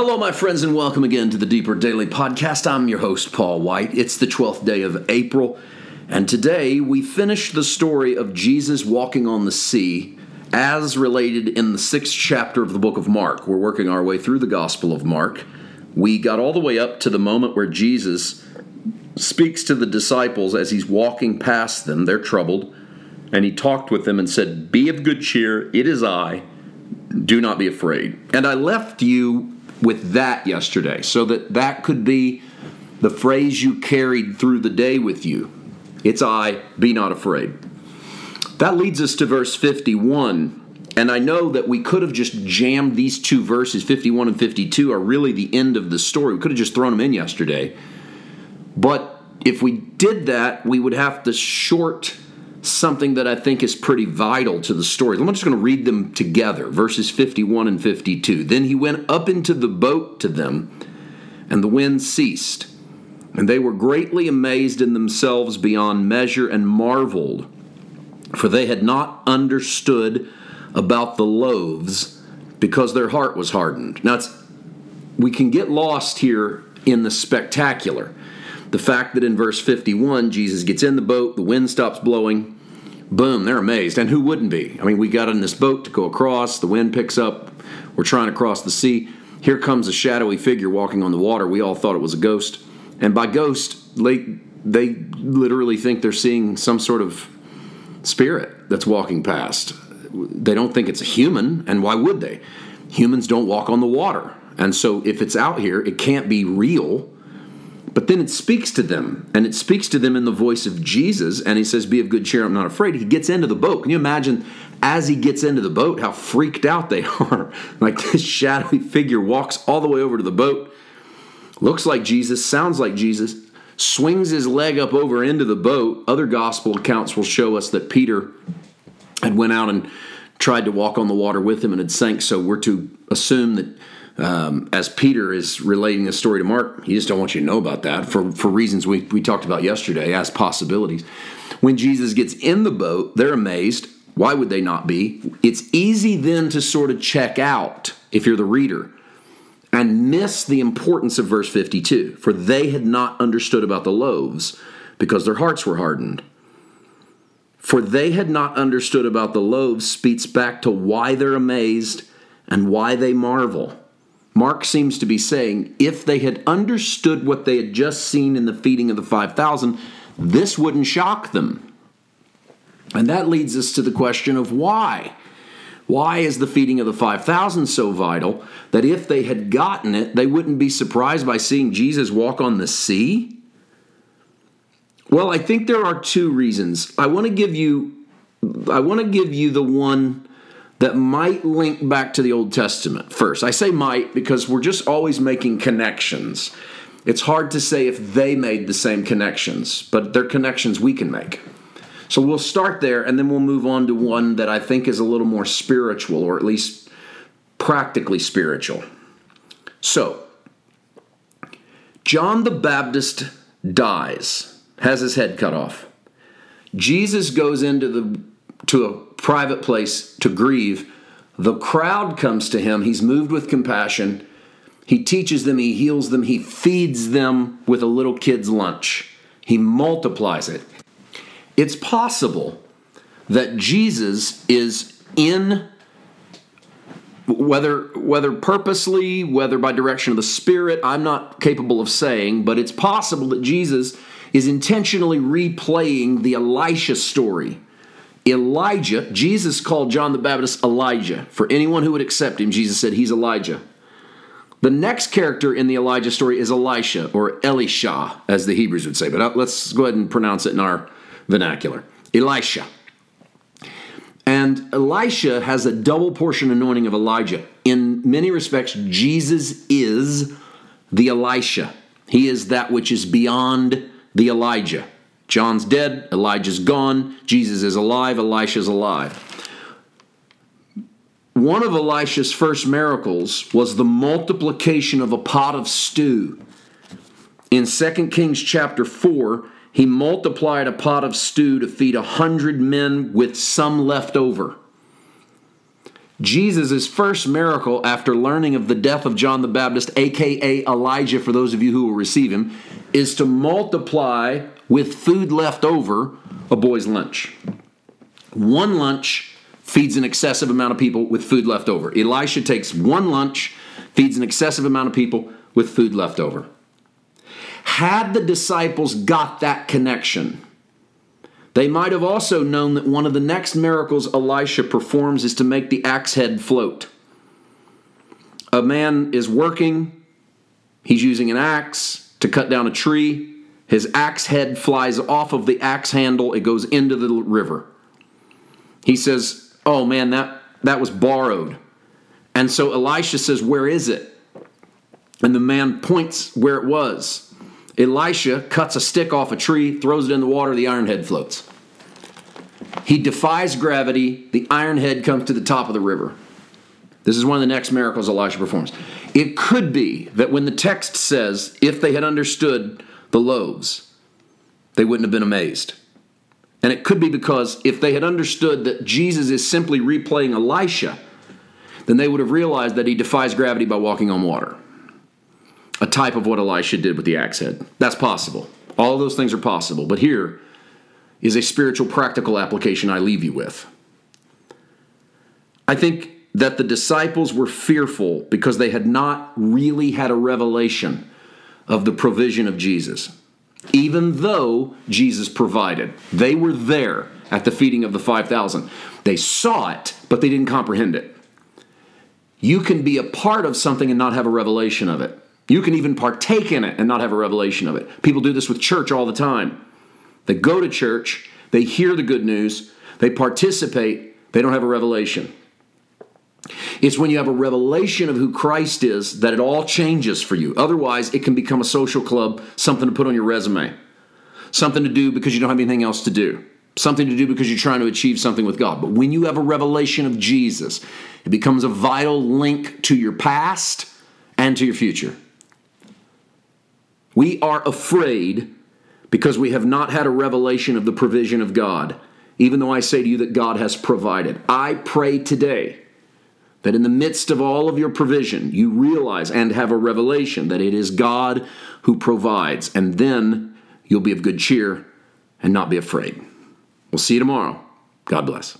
Hello, my friends, and welcome again to the Deeper Daily Podcast. I'm your host, Paul White. It's the 12th day of April, and today we finish the story of Jesus walking on the sea as related in the sixth chapter of the book of Mark. We're working our way through the Gospel of Mark. We got all the way up to the moment where Jesus speaks to the disciples as he's walking past them. They're troubled, and he talked with them and said, Be of good cheer, it is I. Do not be afraid. And I left you with that yesterday so that that could be the phrase you carried through the day with you. It's I, be not afraid. That leads us to verse 51. And I know that we could have just jammed these two verses, 51 and 52, are really the end of the story. We could have just thrown them in yesterday. But if we did that, we would have to short something that I think is pretty vital to the story. I'm just going to read them together verses 51 and 52. Then he went up into the boat to them, and the wind ceased. And they were greatly amazed in themselves beyond measure and marveled, for they had not understood about the loaves because their heart was hardened. Now, we can get lost here in the spectacular. The fact that in verse 51, Jesus gets in the boat, the wind stops blowing, boom, they're amazed. And who wouldn't be? I mean, we got in this boat to go across, the wind picks up, we're trying to cross the sea. Here comes a shadowy figure walking on the water. We all thought it was a ghost. And by ghost, they, literally think they're seeing some sort of spirit that's walking past. They don't think it's a human, and why would they? Humans don't walk on the water. And so if it's out here, it can't be real but then it speaks to them, and it speaks to them in the voice of Jesus, and he says, Be of good cheer, I'm not afraid. He gets into the boat. Can you imagine as he gets into the boat how freaked out they are? like this shadowy figure walks all the way over to the boat, looks like Jesus, sounds like Jesus, swings his leg up over into the boat. Other gospel accounts will show us that Peter had went out and tried to walk on the water with him and had sank, so we're to assume that um, as Peter is relating the story to Mark, he just don't want you to know about that for, for reasons we, we talked about yesterday as possibilities. When Jesus gets in the boat, they're amazed. Why would they not be? It's easy then to sort of check out if you're the reader and miss the importance of verse 52. For they had not understood about the loaves because their hearts were hardened. For they had not understood about the loaves speaks back to why they're amazed and why they marvel. Mark seems to be saying if they had understood what they had just seen in the feeding of the 5,000, this wouldn't shock them. And that leads us to the question of why. Why is the feeding of the 5,000 so vital that if they had gotten it, they wouldn't be surprised by seeing Jesus walk on the sea? Well, I think there are two reasons. I want to give you I want to give you the one that might link back to the Old Testament first. I say might because we're just always making connections. It's hard to say if they made the same connections, but they're connections we can make. So we'll start there and then we'll move on to one that I think is a little more spiritual or at least practically spiritual. So, John the Baptist dies, has his head cut off. Jesus goes into the to a private place to grieve. The crowd comes to him. He's moved with compassion. He teaches them, he heals them, he feeds them with a little kid's lunch. He multiplies it. It's possible that Jesus is in whether whether purposely, whether by direction of the Spirit, I'm not capable of saying, but it's possible that Jesus is intentionally replaying the Elisha story Elijah, Jesus called John the Baptist Elijah. For anyone who would accept him, Jesus said he's Elijah. The next character in the Elijah story is Elisha, or Elisha, as the Hebrews would say, but uh, let's go ahead and pronounce it in our vernacular. Elisha. And Elisha has a double portion anointing of Elijah. In many respects, Jesus is the Elisha. He is that which is beyond the Elijah. John's dead, Elijah's gone, Jesus is alive, Elisha's alive. One of Elisha's first miracles was the multiplication of a pot of stew. In 2 Kings chapter 4, he multiplied a pot of stew to feed a hundred men with some left over. Jesus' first miracle after learning of the death of John the Baptist, aka Elijah, for those of you who will receive him, is to multiply with food left over a boy's lunch. One lunch feeds an excessive amount of people with food left over. Elisha takes one lunch, feeds an excessive amount of people with food left over. Had the disciples got that connection, they might have also known that one of the next miracles Elisha performs is to make the axe head float. A man is working, he's using an axe to cut down a tree. His axe head flies off of the axe handle, it goes into the river. He says, Oh man, that, that was borrowed. And so Elisha says, Where is it? And the man points where it was. Elisha cuts a stick off a tree, throws it in the water, the iron head floats. He defies gravity, the iron head comes to the top of the river. This is one of the next miracles Elisha performs. It could be that when the text says, if they had understood the loaves, they wouldn't have been amazed. And it could be because if they had understood that Jesus is simply replaying Elisha, then they would have realized that he defies gravity by walking on water type of what Elisha did with the axe head. That's possible. All of those things are possible. But here is a spiritual, practical application I leave you with. I think that the disciples were fearful because they had not really had a revelation of the provision of Jesus. Even though Jesus provided, they were there at the feeding of the 5,000. They saw it, but they didn't comprehend it. You can be a part of something and not have a revelation of it. You can even partake in it and not have a revelation of it. People do this with church all the time. They go to church, they hear the good news, they participate, they don't have a revelation. It's when you have a revelation of who Christ is that it all changes for you. Otherwise, it can become a social club, something to put on your resume, something to do because you don't have anything else to do, something to do because you're trying to achieve something with God. But when you have a revelation of Jesus, it becomes a vital link to your past and to your future. We are afraid because we have not had a revelation of the provision of God, even though I say to you that God has provided. I pray today that in the midst of all of your provision, you realize and have a revelation that it is God who provides, and then you'll be of good cheer and not be afraid. We'll see you tomorrow. God bless.